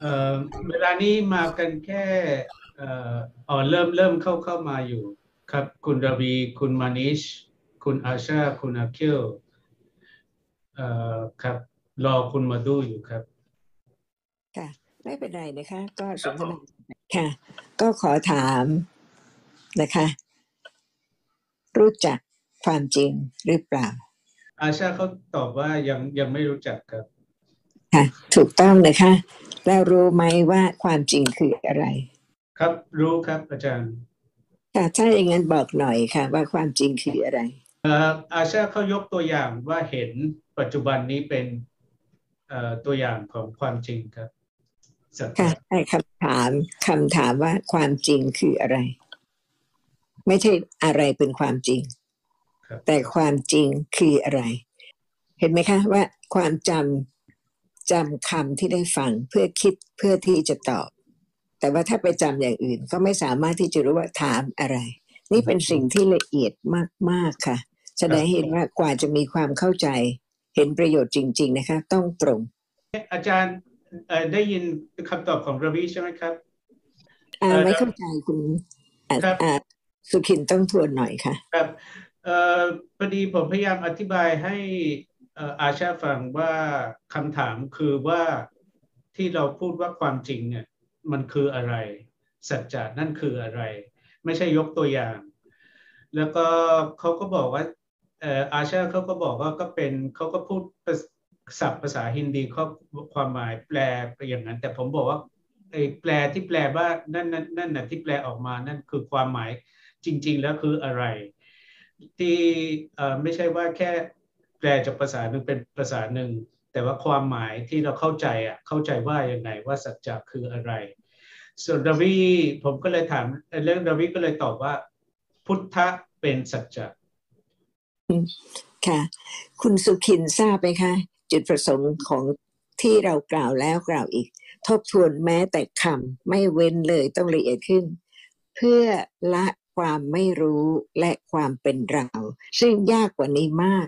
เอ่อเวลานี้มากันแค่เอ่ออ๋อเริ่มเริ่มเข้าเข้ามาอยู่ ครับ คุณรวีคุณมานิช คุณอาชา คุณอาคิลเอ่อครับ รอคุณมาดูอยู่ครับ ค่ะ ไม่เป็นไรนะคะ ก็สนทนาค่ะ ก็ขอถามนะคะ รู้จักความจริงหรือเปล่า อาชาเขาตอบว่ายังยังไม่รู้จักครับ ค่ะ ถูกต้องนะคะ แล้วรู้ไหมว่าความจริงคืออะไร ครับรู้ครับอาจารย์ค่ะถ้าอย่างนั้นบอกหน่อยค่ะ ว่าความจริงคืออะไรเอ่ออาชาเขายกตัวอย่างว่าเห็นปัจจุบันนี้เป็นเอ่อตัวอย่างของความจริงครับสัจค่ะจะให้คำถามคำถามว่าความจริงคืออะไร ไม่ใช่อะไรเป็นความจริงครับแต่ความจริงคืออะไร เห็นไหมคะว่าความจำ จำคำที่ได้ฟังเพื่อคิดเพื่อที่จะตอบ แต่ว่าถ้าไปจำอย่างอื่น ก็ไม่สามารถที่จะรู้ว่าถามอะไร นี่เป็นสิ่งที่ละเอียดมากๆค่ะ แสดงให้เห็นว่ากว่าจะมีความเข้าใจ เห็นประโยชน์จริง ๆ นะคะ ต้องตรง อาจารย์เอ่อได้ยินคำตอบของรวีใช่ไหมครับอ่าเอ่อไม่เข้าใจคุณอ่าครับอ่าสุขินต้องทวนหน่อยค่ะ ครับเอ่อพอดีผมพยายามอธิบายให้เอาชาฟังว่าคำถามคือว่าที่เราพูดว่าความจริงเนี่ยมันคืออะไร สัจจะนั่นคืออะไร ไม่ใช่ยกตัวอย่าง แล้วก็เขาก็บอกว่าอาชาเขาก็บอกว่าก็เป็นเขาก็พูดศัพท์ภาษาฮินดีเขาความหมายแปลไปอย่างนั้น แต่ผมบอกว่าไอ้แปลที่แปลว่านั่นนั่นนั่นน่ะที่แปลออกมานั่นคือความหมายจริง ๆ แล้วคืออะไร ที่ไม่ใช่ว่าแค่ แปลจากภาษาหนึ่งเป็นภาษาหนึ่ง แต่ว่าความหมายที่เราเข้าใจอะเข้าใจว่ายังไงว่าสัจจะคืออะไร ส่วนรวีผมก็เลยถามเรื่องรวีก็เลยตอบว่า พุทธะเป็นสัจจะค่ะ คุณสุขินทราบไหมคะจุดประสงค์ของที่เรากล่าวแล้วกล่าวอีก ทบทวนแม้แต่คำไม่เว้นเลยต้องละเอียดขึ้น เพื่อละความไม่รู้และความเป็นเรา ซึ่งยากกว่านี้มาก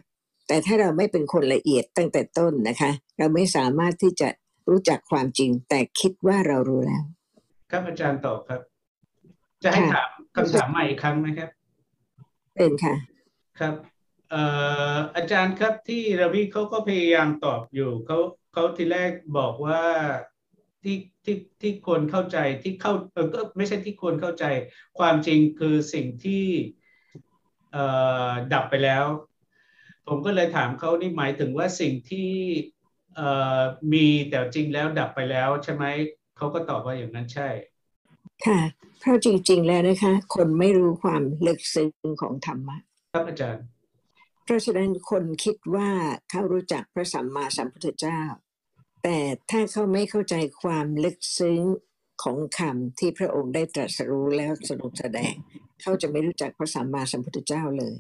แต่ถ้าเราไม่เป็นคนละเอียดตั้งแต่ต้นนะคะ เราไม่สามารถที่จะรู้จักความจริง แต่คิดว่าเรารู้แล้ว ครับอาจารย์ตอบครับ จะให้ค่ะถามคำถามใหม่อีกครั้งไหมครับเป็นค่ะ ครับเอ่ออาจารย์ครับที่รวีเขาก็พยายามตอบอยู่เขาเขาทีแรกบอกว่าที่ที่ที่ควรเข้าใจที่เข้าเออก็ไม่ใช่ที่ควรเข้าใจ ความจริงคือสิ่งที่เอ่อดับไปแล้ว ผมก็เลยถามเขานี่หมายถึงว่าสิ่งที่เอ่อมีแต่จริงแล้วดับไปแล้วใช่ไหมเขาก็ตอบว่าอย่างนั้นใช่ ค่ะเพราะจริง ๆ แล้วนะคะ คนไม่รู้ความลึกซึ้งของธรรมะครับอาจารย์ เพราะฉะนั้นคนคิดว่าเขารู้จักพระสัมมาสัมพุทธเจ้า แต่ถ้าเขาไม่เข้าใจความลึกซึ้งของคำที่พระองค์ได้ตรัสรู้แล้วสรุปแสดง เขาจะไม่รู้จักพระสัมมาสัมพุทธเจ้าเลย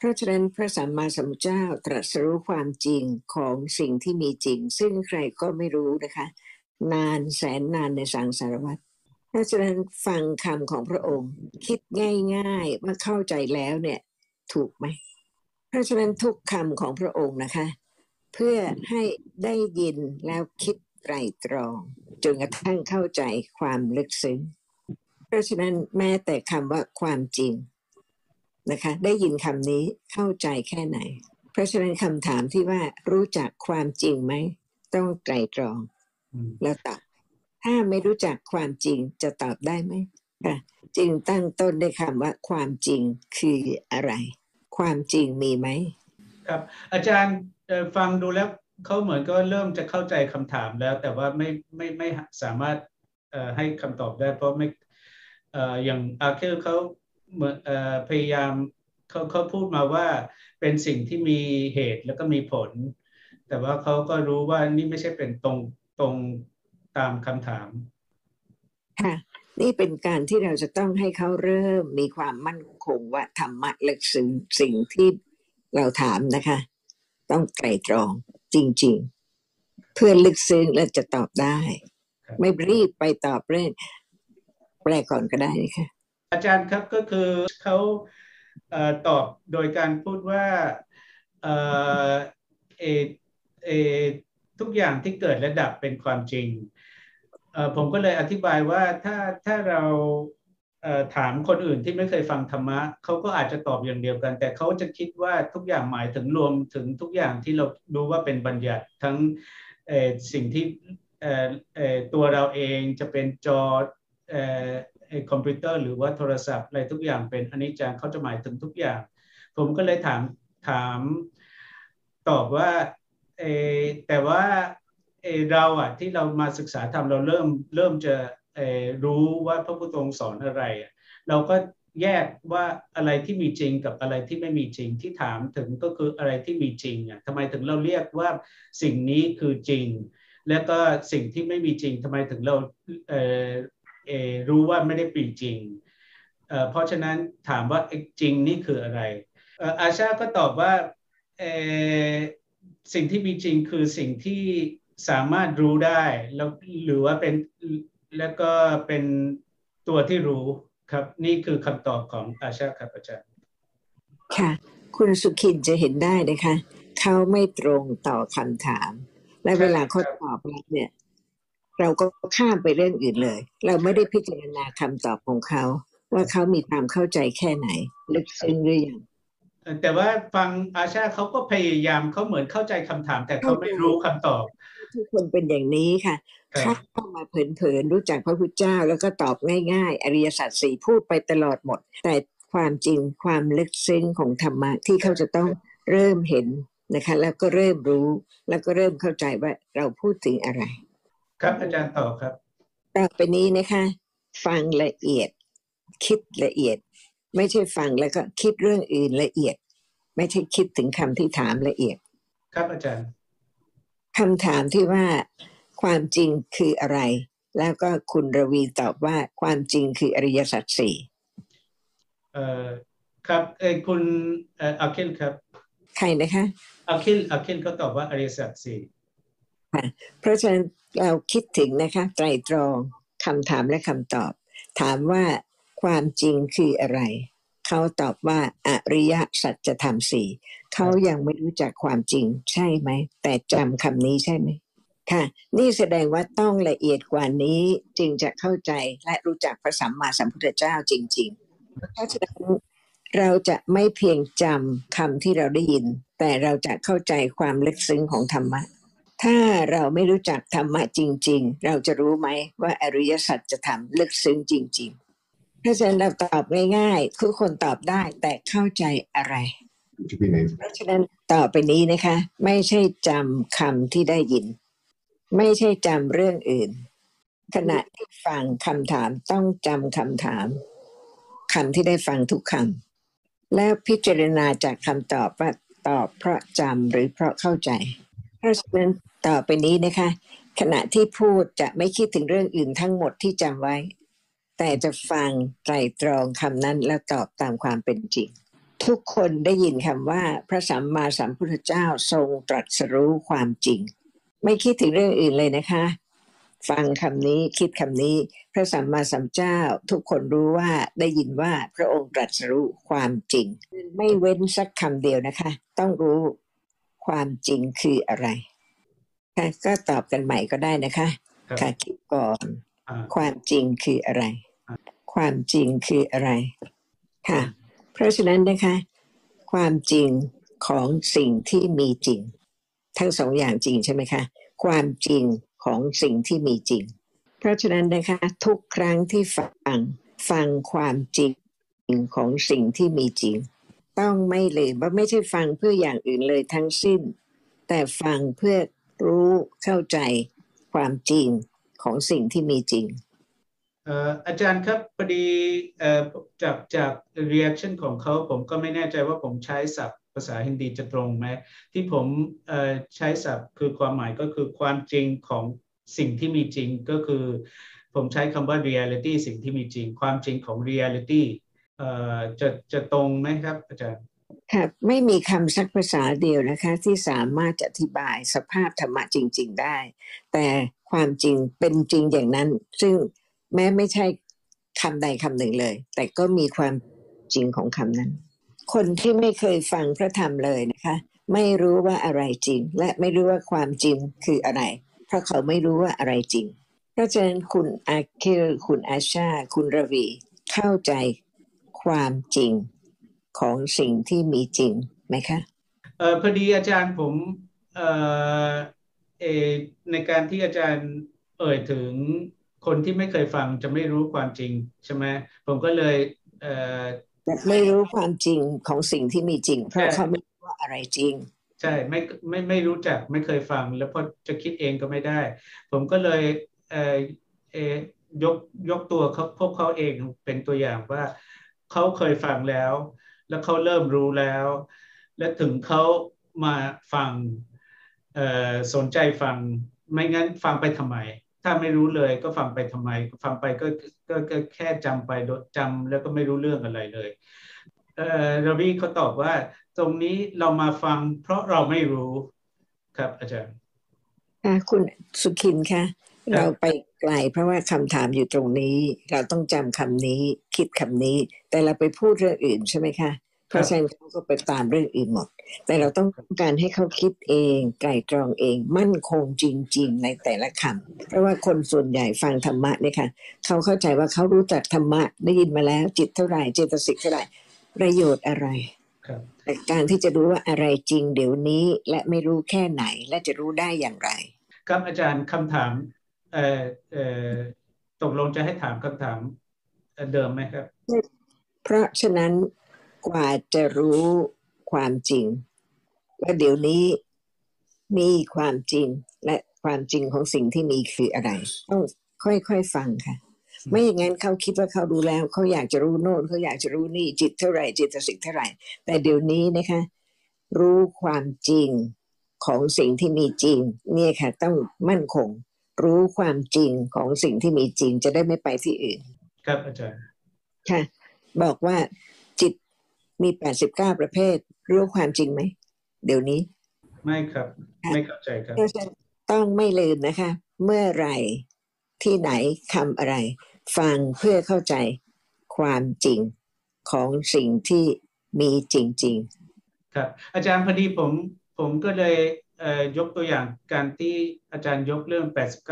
เพราะฉะนั้นพระสัมมาสัมพุทธเจ้าตรัสรู้ความจริงของสิ่งที่มีจริง ซึ่งใครก็ไม่รู้นะคะ นานแสนนานในสังสารวัฏเพราะฉะนั้นฟังคำของพระองค์ คิดง่ายๆว่าเข้าใจแล้วเนี่ยถูกไหมเพราะฉะนั้นทุกคำของพระองค์นะคะ เพื่อให้ได้ยินแล้วคิดไตรตรองจนกระทั่งเข้าใจความลึกซึ้ง เพราะฉะนั้นแม้แต่คำว่าความจริง นะคะ ได้ยินคำนี้เข้าใจแค่ไหน เพราะฉะนั้นคำถามที่ว่ารู้จักความจริงไหม ต้องไตรตรองอืมแล้วตอบถ้าไม่รู้จักความจริงจะตอบได้ไหมค่ะจึงตั้งต้นด้วยคำว่าความจริงคืออะไร ความจริงมีไหมครับอาจารย์เอ่อฟังดูแล้วเขาเหมือนก็เริ่มจะเข้าใจคำถามแล้ว แต่ว่าไม่ไม่ไม่สามารถเอ่อให้คำตอบได้ เพราะไม่เอ่ออย่างอาเคลเขาเหมือนเอ่อ พยายามเขาเขาพูดมาว่าเป็นสิ่งที่มีเหตุแล้วก็มีผล แต่ว่าเขาก็รู้ว่านี่ไม่ใช่เป็นตรงตรงตามคำถาม ค่ะ นี่เป็นการที่เราจะต้องให้เขาเริ่มมีความมั่นคงว่าธรรมะลึกซึ้งสิ่งที่เราถามนะคะ ต้องไตรตรองจริง ๆ เพื่อลึกซึ้งและจะตอบได้ครับไม่รีบไปตอบเร่งแปลก่อนก็ได้นะคะ อาจารย์ครับก็คือเขาตอบโดยการพูดว่าเอเอทุกอย่างที่เกิดและดับเป็นความจริง ผมก็เลยอธิบายว่าถ้าถ้าเราถามคนอื่นที่ไม่เคยฟังธรรมะเขาก็อาจจะตอบอย่างเดียวกัน แต่เขาจะคิดว่าทุกอย่างหมายถึงรวมถึงทุกอย่างที่เราดูว่าเป็นบัญญัติทั้งสิ่งที่ตัวเราเองจะเป็นจอ คอมพิวเตอร์หรือว่าโทรศัพท์อะไรทุกอย่างเป็นอนิจจังเขาจะหมายถึงทุกอย่าง ผมก็เลยถามถามตอบว่าเอแต่ว่าเอเราอะที่เรามาศึกษาธรรมเราเริ่มเริ่มจะเอรู้ว่าพระพุทธองค์สอนอะไร เราก็แยกว่าอะไรที่มีจริงกับอะไรที่ไม่มีจริงที่ถามถึงก็คืออะไรที่มีจริงอะทำไมถึงเราเรียกว่าสิ่งนี้คือจริง แล้วก็สิ่งที่ไม่มีจริงทำไมถึงเราเเอรู้ว่าไม่ได้ปีจริงเเพราะฉะนั้นถามว่าจริงนี่คืออะไรอาชาก็ตอบว่าสิ่งที่มีจริงคือสิ่งที่สามารถรู้ได้แล้วหรือว่าเป็นแล้วก็เป็นตัวที่รู้ครับ นี่คือคำตอบของอาชาครับอาจารย์ค่ะ คุณสุขินจะเห็นได้นะคะเขาไม่ตรงต่อคำถาม และเวลาเขาตอบแล้วเนี่ย เราก็ข้ามไปเรื่องอื่นเลย เราไม่ได้พิจารณาคำตอบของเขา ว่าเขามีความเข้าใจแค่ไหน ลึกซึ้งหรือยังแต่ว่าฟังอาชาเขาก็พยายามเขาเหมือนเข้าใจคำถาม แต่เขาไม่รู้คำตอบ ทุกคนเป็นอย่างนี้ค่ะครับเข้ามาเผลอๆรู้จักพระพุทธเจ้า แล้วก็ตอบง่ายๆ อริยสัจสี่พูดไปตลอดหมด แต่ความจริงความลึกซึ้งของธรรมะที่เขาจะต้องเริ่มเห็นนะคะ แล้วก็เริ่มรู้ แล้วก็เริ่มเข้าใจว่าเราพูดถึงอะไร ครับอาจารย์ตอบครับต่อไปนี้นะคะ ฟังละเอียด คิดละเอียด ไม่ใช่ฟังแล้วก็คิดเรื่องอื่นละเอียด ไม่ใช่คิดถึงคำที่ถามละเอียด ครับอาจารย์คำถามที่ว่าความจริงคืออะไร แล้วก็คุณระวีตอบว่าความจริงคืออริยสัจสี่เอ่อครับเออคุณเอ่ออาคิลครับ ใครนะคะอาคิลอาคิลก็ตอบว่าอริยสัจสี่เพราะฉะนั้น เราคิดถึงนะคะ ไตรตรองคำถามและคำตอบ ถามว่าความจริงคืออะไร เขาตอบว่าอริยสัจธรรมสี่เขายังไม่รู้จักความจริงใช่ไหม แต่จำคำนี้ใช่ไหมค่ะ นี่แสดงว่าต้องละเอียดกว่านี้จึงจะเข้าใจและรู้จักพระสัมมาสัมพุทธเจ้าจริง ๆ เพราะฉะนั้นเราจะไม่เพียงจำคำที่เราได้ยิน แต่เราจะเข้าใจความลึกซึ้งของธรรมะ ถ้าเราไม่รู้จักธรรมะจริง ๆ เราจะรู้ไหมว่าอริยสัจจะทำลึกซึ้งจริงๆเพราะฉะนั้นเราตอบง่ายๆทุกคนตอบได้แต่เข้าใจอะไร เพราะฉะนั้นต่อไปนี้นะคะ ไม่ใช่จำคำที่ได้ยิน ไม่ใช่จำเรื่องอื่น ขณะที่ฟังคำถามต้องจำคำถามคำที่ได้ฟังทุกคำแล้วพิจารณาจากคำตอบว่าตอบเพราะจำหรือเพราะเข้าใจ เพราะฉะนั้น ต่อไปนี้นะคะ ขณะที่พูดจะไม่คิดถึงเรื่องอื่นทั้งหมดที่จำไว้ แต่จะฟังไตรตรองคำนั้นแล้วตอบตามความเป็นจริง ทุกคนได้ยินคำว่าพระสัมมาสัมพุทธเจ้าทรงตรัสรู้ความจริง ไม่คิดถึงเรื่องอื่นเลยนะคะ ฟังคำนี้คิดคำนี้ พระสัมมาสัมพุทธเจ้า ทุกคนรู้ว่าได้ยินว่าพระองค์ตรัสรู้ความจริง ไม่เว้นสักคำเดียวนะคะ ต้องรู้ความจริงคืออะไร ค่ะก็ตอบกันใหม่ก็ได้นะคะ ครับ ค่ะคิดก่อน อ่า ความจริงคืออะไรความจริงคืออะไร ค่ะ เพราะฉะนั้นนะคะ ความจริงของสิ่งที่มีจริง ทั้งสองอย่างจริงใช่ไหมคะ ความจริงของสิ่งที่มีจริง เพราะฉะนั้นนะคะ ทุกครั้งที่ฟังฟังความจริงของสิ่งที่มีจริง ต้องไม่ลืมว่าไม่ใช่ฟังเพื่ออย่างอื่นเลยทั้งสิ้น แต่ฟังเพื่อ รู้เข้าใจความจริงของสิ่งที่มีจริงอาจารย์ครับพอดีจากจาก reaction ของเขาผมก็ไม่แน่ใจว่าผมใช้ศัพท์ภาษาฮินดีจะตรงไหมที่ผมใช้ศัพท์คือความหมายก็คือความจริงของสิ่งที่มีจริงก็คือ ผมใช้คำว่า reality สิ่งที่มีจริง ความจริงของ reality อจะจะตรงไหมครับอาจารย์ ค่ะไม่มีคำสักภาษาเดียวนะคะ ที่สามารถจะอธิบายสภาพธรรมะจริง ๆ ได้ แต่ความจริงเป็นจริงอย่างนั้น ซึ่งแม้ไม่ใช่คำใดคำหนึ่งเลย แต่ก็มีความจริงของคำนั้น คนที่ไม่เคยฟังพระธรรมเลยนะคะ ไม่รู้ว่าอะไรจริง และไม่รู้ว่าความจริงคืออะไร เพราะเขาไม่รู้ว่าอะไรจริงเพราะฉะนั้นคุณอาเคิลคุณอาชา คุณระวี เข้าใจความจริง ของสิ่งที่มีจริงไหมคะเออพอดีอาจารย์ผมเออเออในการที่อาจารย์เอ่ยถึงคนที่ไม่เคยฟังจะไม่รู้ความจริงใช่ไหมผมก็เลยเออไม่รู้ความจริงของสิ่งที่มีจริง เพราะเขาไม่รู้ว่าอะไรจริง ใช่ไม่ไม่ไม่รู้จักไม่เคยฟัง แล้วพอจะคิดเองก็ไม่ได้ ผมก็เลยเออเออยกยกตัวเขาพวกเขาเองเป็นตัวอย่างว่าเขาเคยฟังแล้ว แล้วเขาเริ่มรู้แล้ว และถึงเขามาฟังสนใจฟัง ไม่งั้นฟังไปทำไม ถ้าไม่รู้เลยก็ฟังไปทำไม ฟังไปก็กก็แค่จำไปจำแล้วก็ไม่รู้เรื่องอะไรเลยเออรวีเขาตอบว่าตรงนี้เรามาฟังเพราะเราไม่รู้ครับอาจารย์คุณสุขินค่ะ เราไปไกลเพราะว่าคำถามอยู่ตรงนี้ เราต้องจำคำนี้คิดคำนี้ แต่เราไปพูดเรื่องอื่นใช่ไหมคะเพราะฉะนั้นเขาก็ไปตามเรื่องอื่นหมด แต่เราต้องการให้เขาคิดเองไกลตรองเองมั่นคงจริง ๆ ในแต่ละคำเพราะว่าคนส่วนใหญ่ฟังธรรมะเนี่ยค่ะเขาเข้าใจว่าเขารู้จักธรรมะได้ยินมาแล้วจิตเท่าไหร่เจตสิกเท่าไหร่ประโยชน์อะไรแต่การที่จะรู้ว่าอะไรจริงเดี๋ยวนี้และไม่รู้แค่ไหนและจะรู้ได้อย่างไร ครับอาจารย์คำถามเอ่อเอ่อ ตกลงจะให้ถามคำถามเดิมไหมครับ เพราะฉะนั้นกว่าจะรู้ความจริงว่าเดี๋ยวนี้มีความจริงและความจริงของสิ่งที่มีคืออะไร ต้องค่อยๆฟังค่ะ ไม่อย่างนั้นเขาคิดว่าเขารู้แล้ว เขาอยากจะรู้โน่นเขาอยากจะรู้นี่จิตเท่าไหร่จิตสิกเท่าไหร่ แต่เดี๋ยวนี้นะคะ รู้ความจริงของสิ่งที่มีจริง เนี่ยค่ะ ต้องมั่นคง รู้ความจริงของสิ่งที่มีจริงจะได้ไม่ไปที่อื่น ครับอาจารย์ค่ะบอกว่ามีแปดสิบเก้าประเภท รู้ความจริงไหม เดี๋ยวนี้ ไม่ครับ ไม่เข้าใจครับต้องไม่ลืมนะคะ เมื่อไรที่ไหนคำอะไร ฟังเพื่อเข้าใจความจริงของสิ่งที่มีจริง ๆ ครับ อาจารย์พอดีผมผมก็เลย ยกตัวอย่างการที่อาจารย์ยกเรื่อง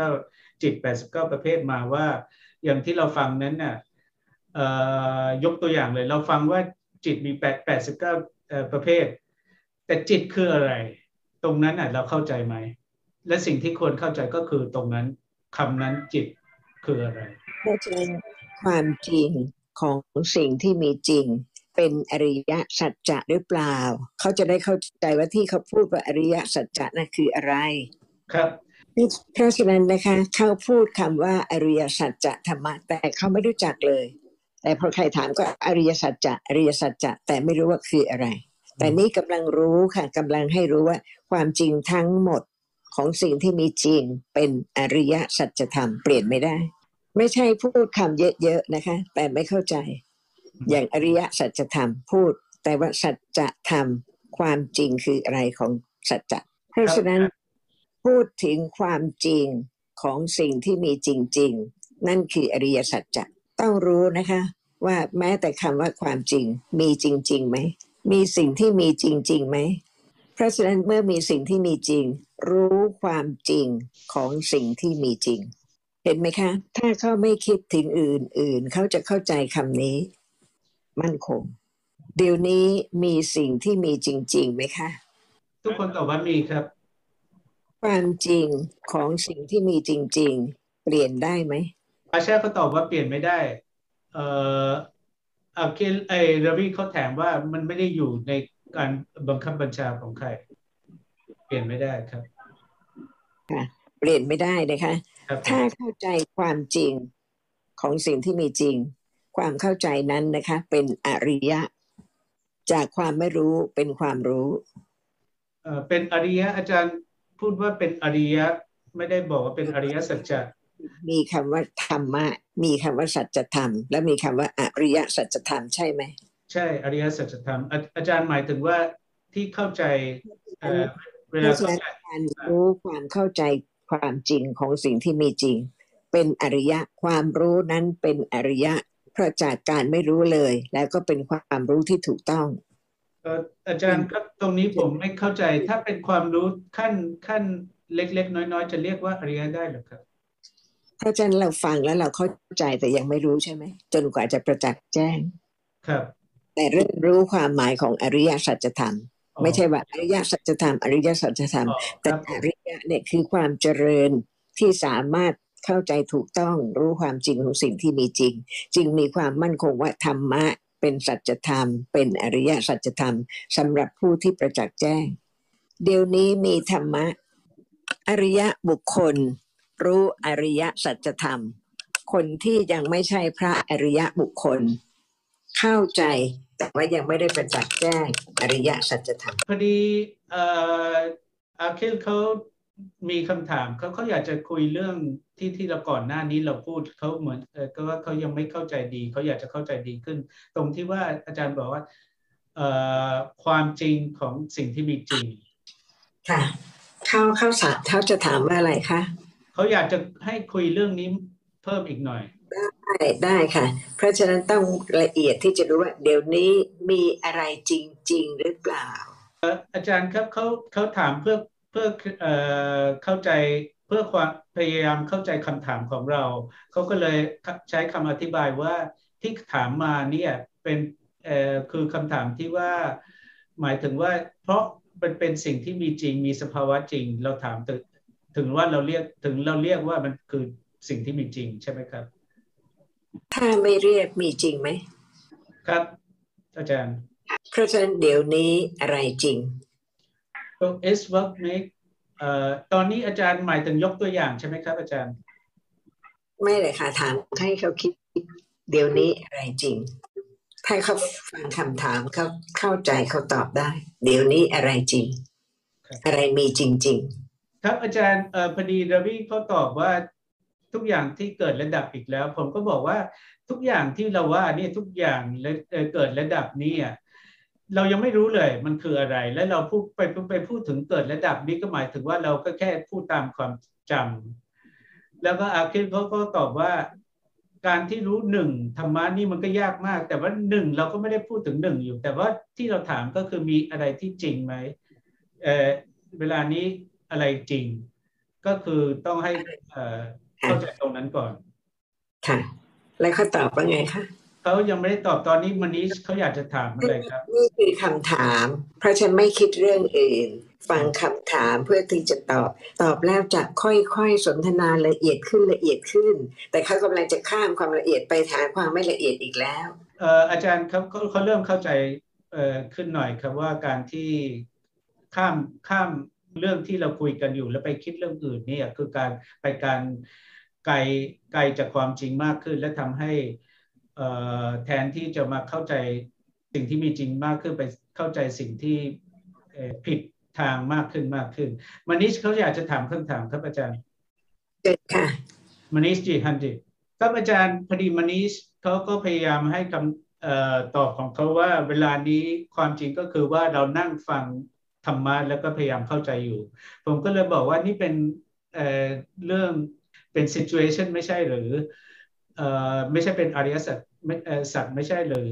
89 จิต 89 ประเภทมาว่า อย่างที่เราฟังนั้นน่ะยกตัวอย่างเลย เราฟังว่าจิตมีแปดแประเภท แต่จิตคืออะไร ตรงนั้นอะเราเข้าใจไหม และสิ่งที่ควรเข้าใจก็คือตรงนั้นคำนั้นจิตคืออะไรเข้าใจความจริงของสิ่งที่มีจริง เป็นอริยสัจจะหรือเปล่า เขาจะได้เข้าใจว่าที่เขาพูดว่าอริยสัจจะนั่นคืออะไร ครับเพราะฉะนั้นนะคะ เขาพูดคำว่าอริยสัจจะธรรมะแต่เขาไม่รู้จักเลย แต่พอใครถามก็อริยสัจจะอริยสัจจะแต่ไม่รู้ว่าคืออะไร แต่นี่กำลังรู้ค่ะกำลังให้รู้ว่าความจริงทั้งหมดของสิ่งที่มีจริงเป็นอริยสัจธรรมเปลี่ยนไม่ได้ ไม่ใช่พูดคำเยอะๆนะคะ แต่ไม่เข้าใจ อย่างอริยสัจธรรมพูด แต่ว่าสัจธรรมความจริงคืออะไรของสัจจะเพราะฉะนั้นพูดถึงความจริงของสิ่งที่มีจริง ๆ นั่นคืออริยสัจจะต้องรู้นะคะ ว่าแม้แต่คำว่าความจริงมีจริงๆไหมมีสิ่งที่มีจริงๆไหมเพราะฉะนั้นเมื่อมีสิ่งที่มีจริง รู้ความจริงของสิ่งที่มีจริง เห็นไหมคะ ถ้าเขาไม่คิดถึงอื่นๆ เขาจะเข้าใจคำนี้ มั่นคง เดี๋ยวนี้มีสิ่งที่มีจริงๆไหมคะ ทุกคนตอบว่ามีครับ ความจริงของสิ่งที่มีจริง ๆ เปลี่ยนได้ไหมอาชาเขาตอบว่าเปลี่ยนไม่ได้ เอ่ออาเคไอรวีเขาแถมว่ามันไม่ได้อยู่ในการบังคับบัญชาของใคร เปลี่ยนไม่ได้ครับค่ะเปลี่ยนไม่ได้นะคะ ถ้าเข้าใจความจริงของสิ่งที่มีจริง ความเข้าใจนั้นนะคะ เป็นอริยะ จากความไม่รู้เป็นความรู้เอ่อเป็นอริยะอาจารย์พูดว่าเป็นอริยะไม่ได้บอกว่าเป็นอริยสัจจะมีคำว่าธรรมะ มีคำว่าสัจธรรม และมีคำว่าอริยสัจธรรมใช่ไหมใช่อริยสัจธรรม อาจารย์หมายถึงว่าที่เข้าใจเวลาเข้าใจการรู้ความเข้าใจความจริงของสิ่งที่มีจริง เป็นอริยะความรู้นั้นเป็นอริยะ เพราะจากการไม่รู้เลย แล้วก็เป็นความรู้ที่ถูกต้องอาจารย์ครับตรงนี้ผมไม่เข้าใจถ้าเป็นความรู้ขั้นขั้นเล็ก ๆ น้อย ๆ จะเรียกว่าอริยะได้หรือครับเพราะฉะนั้นเราฟังแล้วเราเข้าใจแต่ยังไม่รู้ใช่ไหมจนกว่าจะประจักษ์แจ้ง ครับ แต่เริ่มรู้ความหมายของอริยสัจธรรม ไม่ใช่ว่าอริยสัจธรรมอริยสัจธรรมอ๋อคแต่รับผอมริยะเนี่ยคือความเจริญที่สามารถ เข้าใจถูกต้องรู้ความจริงของสิ่งที่มีจริง จึงมีความมั่นคงว่าธรรมะเป็นสัจธรรม เป็นอริยสัจธรรมสำหรับผู้ที่ประจักษ์แจ้ง เดี๋ยวนี้มีธรรมะ อริยบุคคล รู้อริยสัจธรรม คนที่ยังไม่ใช่พระอริยบุคคล เข้าใจแต่ว่ายังไม่ได้ประจักษ์แจ้งอริยสัจธรรมพอดีเอ่ออาคิลเขา มีคำถามเขาเขาอยากจะคุยเรื่องที่ที่เราก่อนหน้านี้เราพูดเขาเหมือนเออก็ว่าเขายังไม่เข้าใจดีเขาอยากจะเข้าใจดีขึ้น ตรงที่ว่าอาจารย์บอกว่าเอ่อความจริงของสิ่งที่มีจริง ค่ะเข้าเข้าสาเขาจะถามว่าอะไรคะเขาอยากจะให้คุยเรื่องนี้เพิ่มอีกหน่อย ได้ได้ค่ะ เพราะฉะนั้นต้องละเอียดที่จะรู้ว่า เดี๋ยวนี้มีอะไรจริงๆหรือเปล่า อาจารย์ครับเขาเขาถามเพื่อ เพื่อเอ่อเข้าใจเพื่อความพยายามเข้าใจคำถามของเรา เขาก็เลยใช้คำอธิบายว่าที่ถามมาเนี่ยเป็นเอ่อคือคำถามที่ว่า หมายถึงว่าเพราะมันเป็นสิ่งที่มีจริงมีสภาวะจริง เราถามถึงถึงว่าเราเรียกถึงเราเรียกว่ามันคือสิ่งที่มีจริงใช่ไหมครับ ถ้าไม่เรียกมีจริงไหมครับ อาจารย์ เพราะฉะนั้นเดี๋ยวนี้อะไรจริง so is what make เอ่อตอนนี้อาจารย์หมายถึงยกตัวอย่างใช่ไหมครับ อาจารย์ ไม่เลยค่ะถามให้เขาคิดเดี๋ยวนี้อะไรจริง ถ้าเขาฟังคำถามเขาเข้าใจเขาตอบได้ เดี๋ยวนี้อะไรจริงครับอะไรมีจริงครับอาจารย์เอ่อพอดีรวีเขาตอบว่าทุกอย่างที่เกิดระดับอีกแล้ว ผมก็บอกว่าทุกอย่างที่เราว่าเนี่ยทุกอย่างและเอ่อเกิดระดับนี้อะ เรายังไม่รู้เลยมันคืออะไร และเราพูดไปไปพูดถึงเกิดระดับนี้ก็หมายถึงว่าเราก็แค่พูดตามความจำแล้วก็อาคิดเขาก็ตอบว่า การที่รู้หนึ่งธรรมะนี่มันก็ยากมาก แต่ว่าหนึ่งเราก็ไม่ได้พูดถึงหนึ่งอยู่ แต่ว่าที่เราถามก็คือมีอะไรที่จริงไหมเอ่อเวลานี้อะไรจริง ก็คือต้องให้เข้าใจตรงนั้นก่อน ค่ะ แล้วเขาตอบว่าไงคะ เขายังไม่ได้ตอบตอนนี้มันนี้เขาอยากจะถามอะไรครับนี่คือคำถาม เพราะฉันไม่คิดเรื่องอื่น ฟังคำถามเพื่อที่จะตอบ ตอบแล้วจะค่อยๆสนทนาละเอียดขึ้นละเอียดขึ้น แต่เขากำลังจะข้ามความละเอียดไปหาความไม่ละเอียดอีกแล้วเอ่ออาจารย์ครับเขาเขาเริ่มเข้าใจเอ่อขึ้นหน่อยครับว่าการที่ข้ามข้ามเรื่องที่เราคุยกันอยู่แล้วไปคิดเรื่องอื่นเนี่ยคือการไปการไกลไกลจากความจริงมากขึ้น และทำให้เอ่อ แทนที่จะมาเข้าใจสิ่งที่มีจริงมากขึ้นไปเข้าใจสิ่งที่เอ่อผิดทางมากขึ้นมากขึ้นมานิชเขาอยากจะถามคำถามครับอาจารย์เกิดค่ะมานิชจีฮันดิครับอาจารย์พอดีมานิชเขาก็พยายามให้คำเอ่อตอบของเขาว่าเวลานี้ความจริงก็คือว่าเรานั่งฟังธรรมะแล้วก็พยายามเข้าใจอยู่ ผมก็เลยบอกว่านี่เป็นเอ่อเรื่องเป็น situation ไม่ใช่หรือเอ่อไม่ใช่เป็นอริยสัจ ไม่เอ่อสัจไม่ใช่หรือ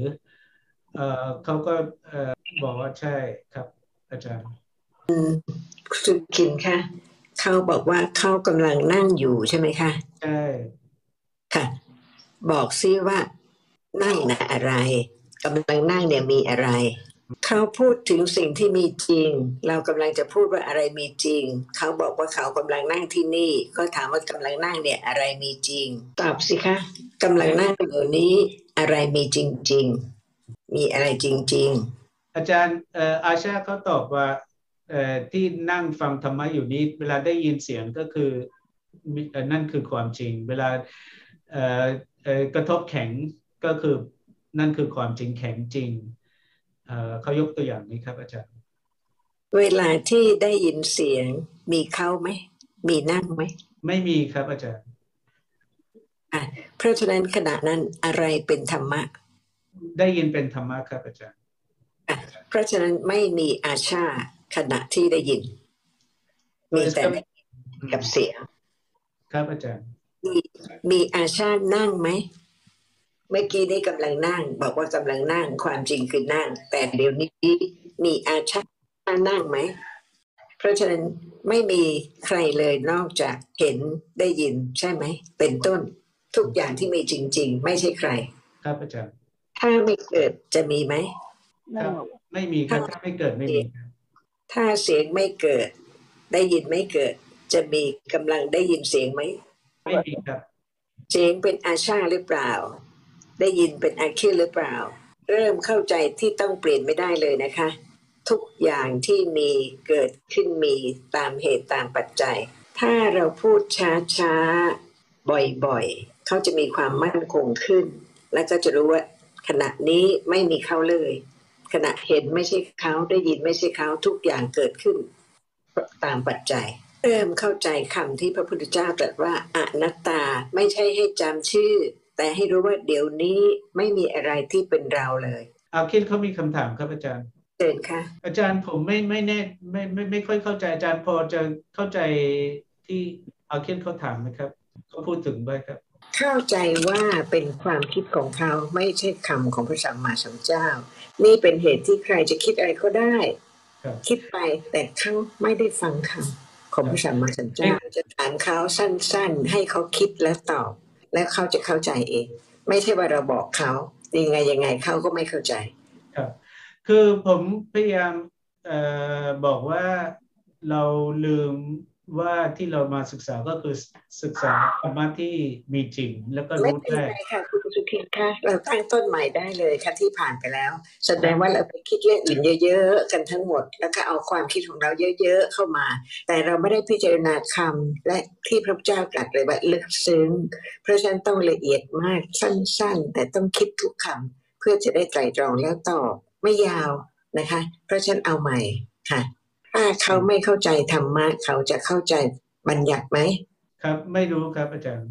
เอ่อเขาก็เอ่อบอกว่าใช่ครับ อาจารย์สุขินค่ะเขาบอกว่าเขากำลังนั่งอยู่ใช่ไหมคะใช่ค่ะ บอกซิว่านั่งนะอะไรกำลังนั่งเนี่ยมีอะไร เขาพูดถึงสิ่งที่มีจริง เรากำลังจะพูดว่าอะไรมีจริง เขาบอกว่าเขากำลังนั่งที่นี่ ก็ถามว่ากำลังนั่งเนี่ยอะไรมีจริง ตอบสิคะกำลังนั่งเดี๋ยวนี้อะไรมีจริง ๆ มีอะไรจริงอาจารย์เอ่ออาชาเขาตอบว่าเอ่อที่นั่งฟังธรรมะอยู่นี้ เวลาได้ยินเสียงก็คือมิเอ่อนั่นคือความจริง เวลาเอ่อเอ่อกระทบแข็งก็คือนั่นคือความจริงแข็งจริง เอ่อเขายกตัวอย่างนี้ครับ อาจารย์ๆเวลาที่ได้ยินเสียงมีเขาไหม มีนั่งไหม ไม่มีครับอาจารย์อะเพราะฉะนั้นขณะนั้นอะไรเป็นธรรมะ ได้ยินเป็นธรรมะครับอาจารย์เพราะฉะนั้นไม่มีอาชาขณะที่ได้ยิน มีแต่ได้ยินกับเสียง ครับอาจารย์ มีมีอาชานั่งไหม เมื่อกี้ได้กำลังนั่ง บอกว่ากำลังนั่ง ความจริงคือนั่ง แต่เดี๋ยวนี้มีอาชานั่งไหม เพราะฉะนั้นไม่มีใครเลยนอกจากเห็นได้ยินใช่ไหม เป็นต้นทุกอย่างที่มีจริง ๆ ไม่ใช่ใคร ครับอาจารย์ถ้าไม่เกิดจะมีไหมครับไม่มีครับถ้าไม่เกิดไม่มีครับถ้าเสียงไม่เกิด ได้ยินไม่เกิด จะมีกำลังได้ยินเสียงไหมไม่มีครับ เสียงเป็นอาชาหรือเปล่า ได้ยินเป็นอาคิหรือเปล่า เริ่มเข้าใจที่ต้องเปลี่ยนไม่ได้เลยนะคะ ทุกอย่างที่มีเกิดขึ้นมีตามเหตุตามปัจจัย ถ้าเราพูดช้าๆ บ่อยๆ เขาจะมีความมั่นคงขึ้น และก็จะรู้ว่าขณะนี้ไม่มีเขาเลย ขณะเห็นไม่ใช่เขาได้ยินไม่ใช่เขาทุกอย่างเกิดขึ้น ตามปัจจัยเริ่มเข้าใจคำที่พระพุทธเจ้าตรัสว่าอนัตตาไม่ใช่ให้จำชื่อ แต่ให้รู้ว่าเดี๋ยวนี้ไม่มีอะไรที่เป็นเราเลยเอาคิดเขามีคำถามครับอาจารย์เชิญค่ะ อาจารย์ผมไม่ไม่แน่ไม่ไม่ไม่ค่อยเข้าใจอาจารย์พอจะเข้าใจที่เอาคิดเขาถามไหมครับเขาพูดถึงไหมครับ เข้าใจว่าเป็นความคิดของเขาไม่ใช่คำของพระสัมมาสัมพุทธเจ้า นี่เป็นเหตุที่ใครจะคิดอะไรก็ได้ครับคิดไปแต่เขาไม่ได้ฟังคำของพระสัมมาสัมพุทธเจ้าจะถามเขาสั้น ๆ ให้เขาคิดและตอบ แล้วเขาจะเข้าใจเอง ไม่ใช่ว่าเราบอกเขายังไงยังไงเขาก็ไม่เข้าใจครับคือผมพยายามออบอกว่าเราลืม ว่าที่เรามาศึกษาก็คือศึกษาธรรมะที่มีจริง แล้วก็ไม่รู้เป็นได้ไรค่ะคุณสุขินค่ะเราตั้งต้นใหม่ได้เลยค่ะที่ผ่านไปแล้ว แสดงว่าเราไปคิดเรื่องอื่นเยอะ ๆ กันทั้งหมด แล้วก็เอาความคิดของเราเยอะ ๆ เข้ามา แต่เราไม่ได้พิจารณาคำและที่พระพุทธเจ้าตรัสเลยว่าลึกซึ้ง เพราะฉะนั้นต้องละเอียดมากสั้น ๆ แต่ต้องคิดทุกคำเพื่อจะได้ไตรตรองแล้วตอบไม่ยาวนะคะ เพราะฉะนั้นเอาใหม่ค่ะ ถ้าเขาไม่เข้าใจธรรมะเขาจะเข้าใจบัญญัติไหมครับ ไม่รู้ครับอาจารย์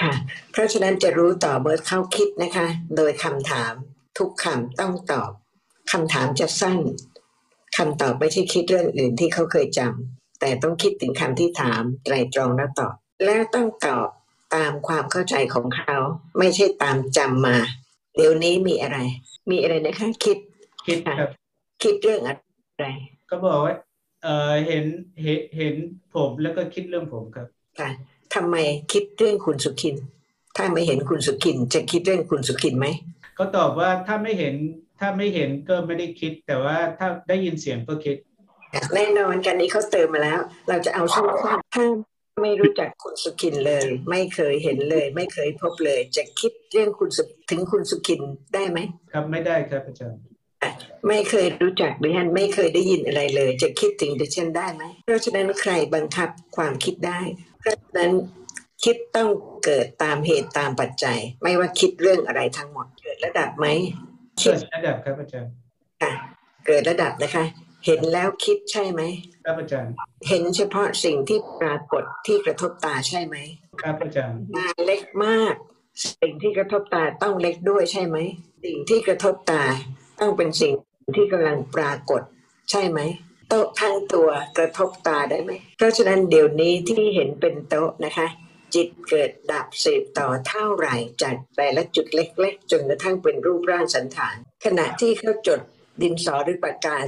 ค่ะ เพราะฉะนั้นจะรู้ต่อเมื่อเข้าคิดนะคะ โดยคำถามทุกคำต้องตอบคำถามจะสั้นคำตอบไม่ใช่คิดเรื่องอื่นที่เขาเคยจำแต่ต้องคิดถึงคำที่ถามไตรตรองแล้วตอบ และต้องตอบตามความเข้าใจของเขา ไม่ใช่ตามจำมา เดี๋ยวนี้มีอะไร มีอะไรนะคะ คิดคิดครับคิดเรื่องอะไร ก็บอกว่า เอ่อเห็นเห็นเห็นผมแล้วก็คิดเรื่องผมครับค่ะทำไมคิดเรื่องคุณสุขิน ถ้าไม่เห็นคุณสุขิน จะคิดเรื่องคุณสุขินไหมก็ตอบว่าถ้าไม่เห็นถ้าไม่เห็นก็ไม่ได้คิด แต่ว่าถ้าได้ยินเสียงก็คิดแน่นอนกันนี้เขาเติมมาแล้ว เราจะเอาสั้นๆถ้าไม่รู้จักคุณสุขินเลย ไม่เคยเห็นเลย ไม่เคยพบเลย จะคิดเรื่องคุณสุถึงคุณสุขินได้ไหมครับไม่ได้ครับอาจารย์ ไม่เคยรู้จักดิฉันไม่เคยได้ยินอะไรเลย จะคิดถึงดิฉันได้ไหมเพราะฉะนั้นใครบังคับความคิดได้เพราะฉะนั้นคิดต้องเกิดตามเหตุตามปัจจัย ไม่ว่าคิดเรื่องอะไรทั้งหมดเกิดระดับไหมเกิดระดับครับอาจารย์ค่ะเกิดระดับนะคะ เห็นแล้วคิดใช่ไหมครับอาจารย์เห็นเฉพาะสิ่งที่ปรากฏที่กระทบตาใช่ไหมครับอาจารย์งานเล็กมาก สิ่งที่กระทบตาต้องเล็กด้วยใช่ไหมสิ่งที่กระทบตาต้องเป็นสิ่ง ที่กำลังปรากฏ ใช่ไหมโต๊ะทั้งตัวกระทบตาได้ไหม เพราะฉะนั้นเดี๋ยวนี้ที่เห็นเป็นโต๊ะนะคะ จิตเกิดดับสืบต่อเท่าไหร่จากแต่ละจุดเล็ก ๆ จนกระทั่งเป็นรูปร่างสันฐาน ขณะที่เขาจดดินสอหรือปากกา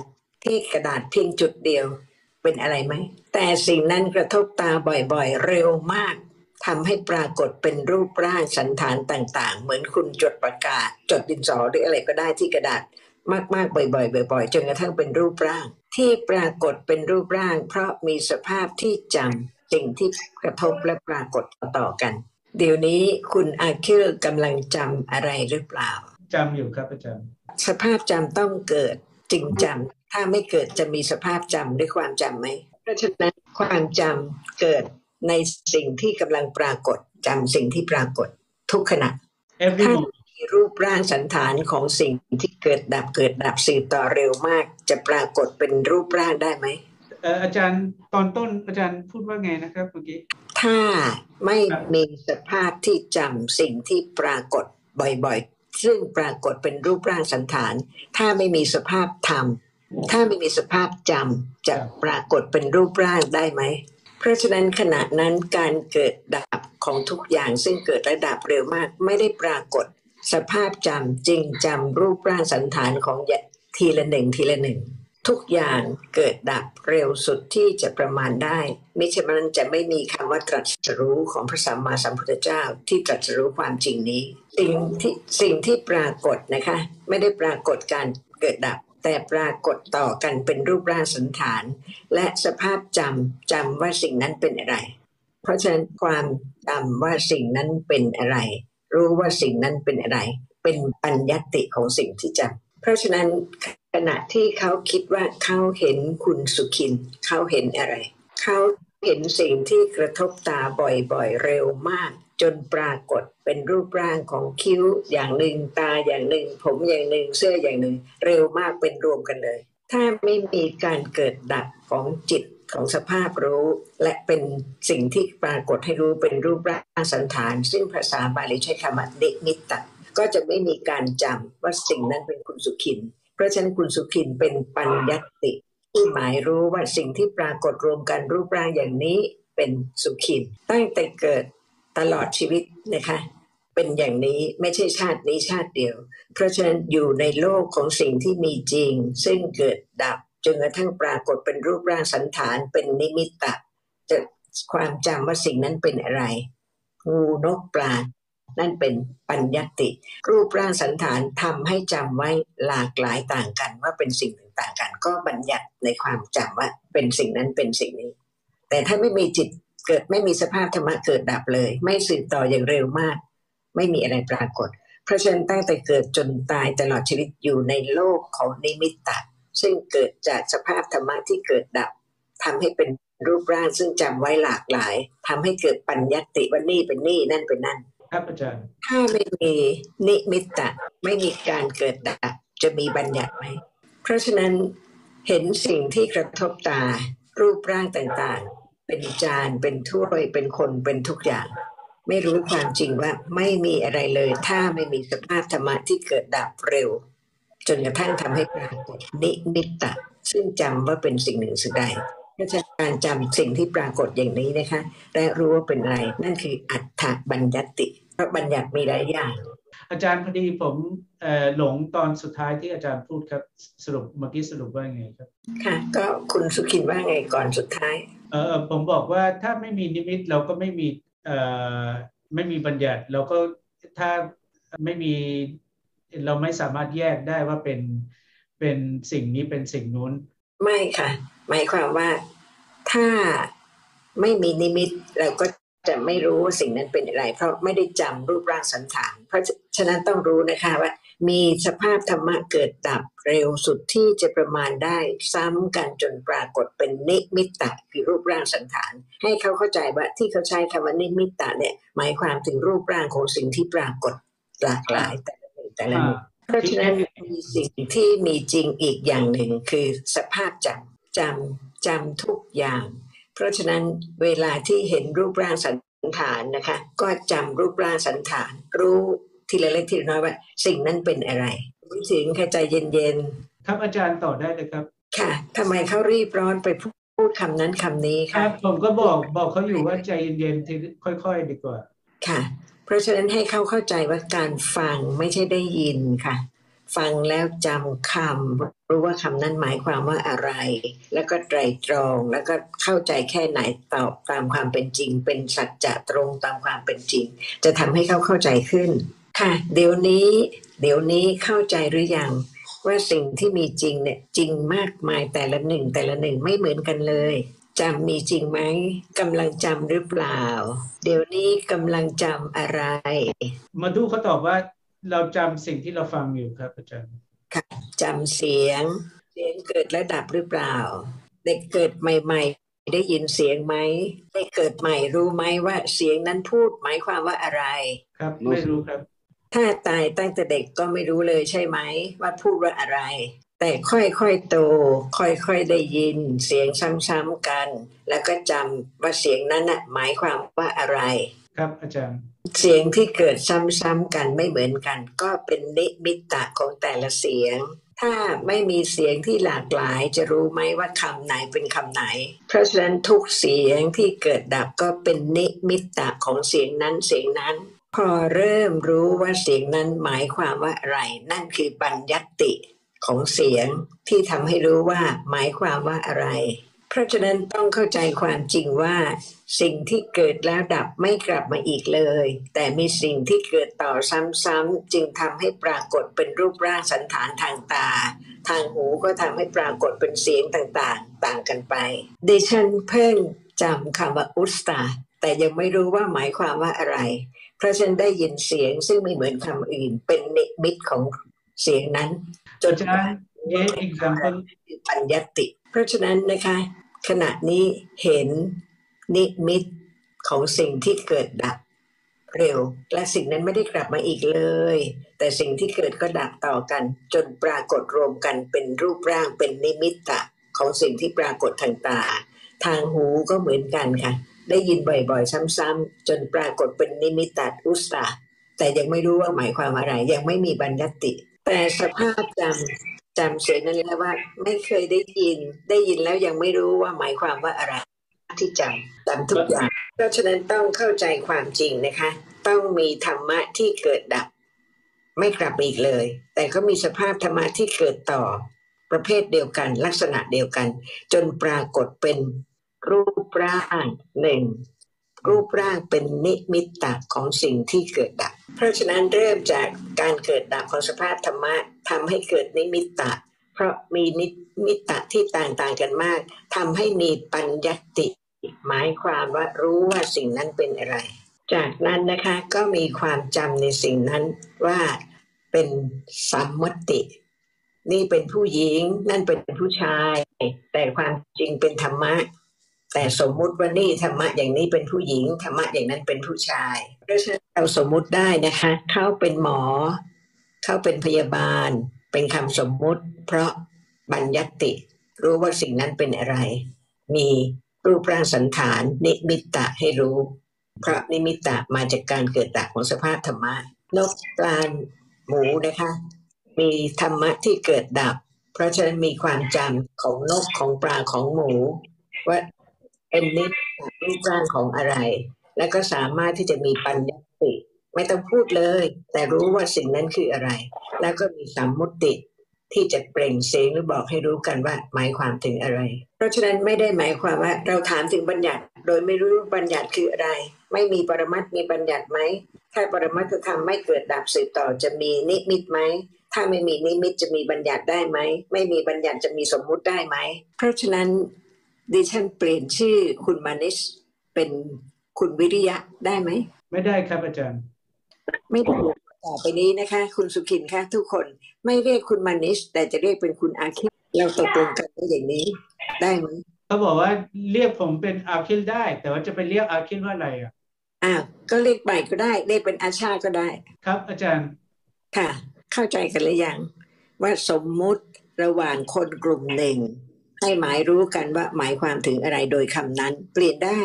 ที่กระดาษเพียงจุดเดียวเป็นอะไรไหม แต่สิ่งนั้นกระทบตาบ่อยๆ เร็วมากทำให้ปรากฏเป็นรูปร่างสันฐานต่าง ๆ เหมือนคุณจดประกาจดดินสอหรืออะไรก็ได้ที่กระดาษ มากๆ บ่อยๆบ่อยๆจนกระทั่งเป็นรูปร่าง ที่ปรากฏเป็นรูปร่าง เพราะมีสภาพที่จำสิ่งที่กระทบและปรากฏต่อๆกัน เดี๋ยวนี้คุณอาคิลกำลังจำอะไรหรือเปล่าจำอยู่ครับอาจารย์สภาพจำต้องเกิดจึงจำถ้าไม่เกิดจะมีสภาพจำด้วยความจำไหมเพราะฉะนั้นความจำเกิดในสิ่งที่กำลังปรากฏจำสิ่งที่ปรากฏทุกขณะ every ถ้า moment มี รูปร่างสันฐานของสิ่งที่เกิดดับเกิดดับสืบต่อเร็วมาก จะปรากฏเป็นรูปร่างได้ไหมเอ่ออาจารย์ตอนต้นอาจารย์พูดว่าไงนะครับเมื่อกี้ถ้าไม่ครับมีสภาพที่จำสิ่งที่ปรากฏบ่อยๆ ซึ่งปรากฏเป็นรูปร่างสันฐาน ถ้าไม่มีสภาพธรรมถ้าไม่มีสภาพจำจะปรากฏเป็นรูปร่างได้ไหมเพราะฉะนั้นขณะนั้นการเกิดดับของทุกอย่างซึ่งเกิดระดับเร็วมาก ไม่ได้ปรากฏ สภาพจำจริงจำรูปร่างสันฐานของทีละหนึ่งทีละหนึ่งทุกอย่างเกิดดับเร็วสุดที่จะประมาณได้ มิฉะนั้นจะไม่มีคำว่าตรัสรู้ของพระสัมมาสัมพุทธเจ้าที่ตรัสรู้ความจริงนี้ สิ่งที่สิ่งที่ปรากฏนะคะ ไม่ได้ปรากฏการเกิดดับ แต่ปรากฏต่อกันเป็นรูปร่างสันฐาน และสภาพจำจำว่าสิ่งนั้นเป็นอะไร เพราะฉะนั้นความจำว่าสิ่งนั้นเป็นอะไร รู้ว่าสิ่งนั้นเป็นอะไร เป็นปัญญติของสิ่งที่จำเพราะฉะนั้นขณะที่เขาคิดว่าเขาเห็นคุณสุขิน เขาเห็นอะไร เขาเห็นสิ่งที่กระทบตาบ่อยๆ เร็วมาก จนปรากฏเป็นรูปร่างของคิ้วอย่างหนึ่งตาอย่างหนึ่ง ผมอย่างหนึ่งเสื้ออย่างหนึ่ง เร็วมากเป็นรวมกันเลย ถ้าไม่มีการเกิดดับของจิต ของสภาพรู้ และเป็นสิ่งที่ปรากฏให้รู้เป็นรูปร่างสันฐาน ซึ่งภาษาบาลีใช้คำว่าเดมิตตะก็จะไม่มีการจำว่าสิ่งนั้นเป็นคุณสุขิน เพราะฉะนั้นคุณสุขินเป็นปัญญติที่หมายรู้ว่าสิ่งที่ปรากฏรวมกันรูปร่างอย่างนี้เป็นสุขิน ตั้งแต่เกิดตลอดชีวิตนะคะ เป็นอย่างนี้ไม่ใช่ชาตินี้ชาติเดียว เพราะฉะนั้นอยู่ในโลกของสิ่งที่มีจริง ซึ่งเกิดดับ จนกระทั่งปรากฏเป็นรูปร่างสันฐานเป็นนิมิตตะจะความจำว่าสิ่งนั้นเป็นอะไร งูนกปลา นั่นเป็นปัญญติ รูปร่างสันฐานทำให้จำไว้หลากหลายต่างกันว่าเป็นสิ่งต่างกันก็บัญญัติในความจำว่าเป็นสิ่งนั้นเป็นสิ่งนี้ แต่ถ้าไม่มีจิตเกิดไม่มีสภาพธรรมะเกิดดับเลย ไม่สืบต่ออย่างเร็วมาก ไม่มีอะไรปรากฏ เพราะฉะนั้นตั้งแต่เกิดจนตายตลอดชีวิตอยู่ในโลกของนิมิตตะ ซึ่งเกิดจากสภาพธรรมะที่เกิดดับทำให้เป็นรูปร่างซึ่งจำไว้หลากหลายทำให้เกิดปัญญติว่านี่เป็นนี่นั่นเป็นนั่นครับอาจารย์ถ้าไม่มีนิมิตตะไม่มีการเกิดดับจะมีบัญญัติไหมเพราะฉะนั้นเห็นสิ่งที่กระทบตา รูปร่างต่างๆ เป็นจานเป็นถ้วยเป็นคนเป็นทุกอย่าง ไม่รู้ความจริงว่าไม่มีอะไรเลย ถ้าไม่มีสภาพธรรมะที่เกิดดับเร็ว จนกระทั่งทำให้ปรากฏนิมิตตะ ซึ่งจำว่าเป็นสิ่งหนึ่งสิ่งใดก็จะการจำสิ่งที่ปรากฏอย่างนี้นะคะและรู้ว่าเป็นอะไร นั่นคืออัฏฐบัญญัติเพราะบัญญัติมีหลายอย่าง อาจารย์พอดีผมหลงตอนสุดท้ายที่อาจารย์พูดครับสรุปเมื่อกี้สรุปว่าไงครับ ค่ะ ก็คุณสุขินว่าไงก่อนสุดท้ายเออผมบอกว่าถ้าไม่มีนิมิตเราก็ไม่มีเอ่อไม่มีบัญญัติเราก็ถ้าไม่มี เราไม่สามารถแยกได้ว่าเป็นเป็นสิ่งนี้เป็นสิ่งนู้น ไม่ค่ะ หมายความว่าถ้าไม่มีนิมิตเราก็จะไม่รู้ว่าสิ่งนั้นเป็นอะไร เพราะไม่ได้จำรูปร่างสันฐาน เพราะฉะนั้นต้องรู้นะคะว่า มีสภาพธรรมะเกิดดับเร็วสุดที่จะประมาณได้ ซ้ำกันจนปรากฏเป็นนิมิตตะคือรูปร่างสันฐาน ให้เขาเข้าใจว่าที่เขาใช้คำว่านิมิตตะเนี่ยหมายความถึงรูปร่างของสิ่งที่ปรากฏหลากหลายแต่ ละหนึ่งแต่ละหนึ่งเพราะฉะนั้นมีสิ่งที่มีจริงอีกอย่างหนึ่งคือสภาพจำจำจำทุกอย่าง เพราะฉะนั้นเวลาที่เห็นรูปร่างสันฐานนะคะ ก็จำรูปร่างสันฐาน รู้ทีละเล็กทีละน้อยว่า สิ่งนั้นเป็นอะไรถึงแค่ใจเย็นๆครับอาจารย์ต่อได้เลยครับ ค่ะทำไมเขารีบร้อนไปพูดคำนั้นคำนี้ครับผมก็บอกบอกเขาอยู่ว่าใจเย็นๆทีค่อย ๆ ดีกว่าค่ะเพ ราะฉะนั้นให้เขาเข้าใจว่าการฟังไม่ใช่ได้ยินค่ะ ฟังแล้วจำคำรู้ว่าคำนั้นหมายความว่าอะไร แล้วก็ไตรตรองแล้วก็เข้าใจแค่ไหนตอบตามความเป็นจริง เป็นสัจจะตรงตามความเป็นจริง จะทำให้เขาเข้าใจขึ้น ค่ะ เดี๋ยวนี้ เดี๋ยวนี้เข้าใจหรือยังว่าสิ่งที่มีจริงเนี่ยจริงมากมายแต่ละหนึ่งแต่ละหนึ่งไม่เหมือนกันเลย จำมีจริงไหมกำลังจำหรือเปล่า เดี๋ยวนี้กำลังจำอะไร มาดูเขาตอบว่าเราจำสิ่งที่เราฟังอยู่ครับอาจารย์ค่ะจำเสียง เสียงเกิดและดับหรือเปล่า เด็กเกิดใหม่ ๆ ได้ยินเสียงไหมได้เกิดใหม่รู้ไหมว่าเสียงนั้นพูดหมายความว่าอะไร ครับไม่รู้ครับ ถ้าตายตั้งแต่เด็กก็ไม่รู้เลยใช่ไหมว่าพูดว่าอะไร แต่ค่อยๆโต ค่อยๆได้ยินเสียงซ้ำๆกัน แล้วก็จำว่าเสียงนั้นน่ะหมายความว่าอะไร ครับอาจารย์ เสียงที่เกิดซ้ำๆกันไม่เหมือนกัน ก็เป็นนิมิตะของแต่ละเสียง ถ้าไม่มีเสียงที่หลากหลายจะรู้ไหมว่าคำไหนเป็นคำไหน เพราะฉะนั้นทุกเสียงที่เกิดดับก็เป็นนิมิตะของเสียงนั้นเสียงนั้น พอเริ่มรู้ว่าเสียงนั้นหมายความว่าอะไร นั่นคือบัญญัติ ของเสียงที่ทำให้รู้ว่าหมายความว่าอะไร เพราะฉะนั้นต้องเข้าใจความจริงว่า สิ่งที่เกิดแล้วดับไม่กลับมาอีกเลย แต่มีสิ่งที่เกิดต่อซ้ำๆจึงทำให้ปรากฏเป็นรูปร่างสันฐานทางตา ทางหูก็ทำให้ปรากฏเป็นเสียงต่างๆ ต่างกันไปดิฉันเพิ่งจำคำว่าอุสตาแต่ยังไม่รู้ว่าหมายความว่าอะไร เพราะฉันได้ยินเสียงซึ่งไม่เหมือนคำอื่นเป็นนิมิตของเสียงนั้น จนอาจารย์ give example ปัญญติเพราะฉะนั้นนะคะขณะนี้เห็นนิมิตของสิ่งที่เกิดดับเร็ว และสิ่งนั้นไม่ได้กลับมาอีกเลย แต่สิ่งที่เกิดก็ดับต่อกัน จนปรากฏรวมกันเป็นรูปร่างเป็นนิมิตตะของสิ่งที่ปรากฏทางตา ทางหูก็เหมือนกันค่ะ ได้ยินบ่อยๆ ซ้ำๆจนปรากฏเป็นนิมิตตอุสตาแต่ยังไม่รู้ว่าหมายความอะไร ยังไม่มีบัญญัติ แต่สภาพจำจำเสียงนั้นแล้วว่า ไม่เคยได้ยิน ได้ยินแล้วยังไม่รู้ว่าหมายความว่าอะไร ที่จำจำทุกอย่างเพราะฉะนั้นต้องเข้าใจความจริงนะคะ ต้องมีธรรมะที่เกิดดับ ไม่กลับอีกเลย แต่ก็มีสภาพธรรมะที่เกิดต่อ ประเภทเดียวกัน ลักษณะเดียวกัน จนปรากฏเป็นรูปร่างหนึ่ง รูปร่างเป็นนิมิตตของสิ่งที่เกิดดับ เพราะฉะนั้นเริ่มจากการเกิดดับของสภาพธรรมะทำให้เกิดนิมิตตเพราะมีนิมิตตที่ต่างๆกันมากทำให้มีปัญญติ หมายความว่ารู้ว่าสิ่งนั้นเป็นอะไร จากนั้นนะคะก็มีความจำในสิ่งนั้นว่าเป็นสัมมติ นี่เป็นผู้หญิงนั่นเป็นผู้ชาย แต่ความจริงเป็นธรรมะ แต่สมมุติว่านี่ธรรมะอย่างนี้เป็นผู้หญิงธรรมะอย่างนั้นเป็นผู้ชายเพราะฉะนั้นเราสมมุติได้นะคะ เขาเป็นหมอ เขาเป็นพยาบาล เป็นคำสมมุติ เพราะบัญญัติ รู้ว่าสิ่งนั้นเป็นอะไร มีรูปร่างสันฐานนิมิตะให้รู้ เพราะนิมิตตะมาจากการเกิดดับของสภาพธรรมะนกปลาหมูนะคะ มีธรรมะที่เกิดดับ เพราะฉะนั้นมีความจำของนกของปลาของหมู ว่า เป็นนิมิตรูปร่างของอะไร แล้วก็สามารถที่จะมีปัญญาติไม่ต้องพูดเลย แต่รู้ว่าสิ่งนั้นคืออะไร แล้วก็มีสัมมุติที่จะเปล่งเสียงหรือบอกให้รู้กันว่าหมายความถึงอะไร เพราะฉะนั้นไม่ได้หมายความว่าเราถามถึงบัญญัติ โดยไม่รู้บัญญัติคืออะไร ไม่มีปรมัตถ์มีบัญญัติไหม ถ้าปรมัตถธรรมไม่เกิดดับสืบต่อจะมีนิมิตไหม ถ้าไม่มีนิมิตจะมีบัญญัติได้ไหม ไม่มีบัญญัติจะมีสมมุติได้ไหม เพราะฉะนั้น ดิฉันเปลี่ยนชื่อคุณมานิชเป็นคุณวิริยะได้ไหม ไม่ได้ครับอาจารย์ ไม่ได้ต่อไปนี้นะคะ คุณสุขินคะทุกคนไม่เรียกคุณมานิช แต่จะเรียกเป็นคุณอาคิเราตกลงกันได้อย่างนี้ ได้ไหมเขาบอกว่าเรียกผมเป็นอาคิลได้ แต่ว่าจะไปเรียกอาคิลว่าอะไรอะอ้าวก็เรียกใหม่ก็ได้เรียกเป็นอาชาก็ได้ ครับ อาจารย์ค่ะ เข้าใจกันหรือยังว่าสมมุติระหว่างคนกลุ่มหนึ่ง ให้หมายรู้กันว่าหมายความถึงอะไรโดยคำนั้น เปลี่ยนได้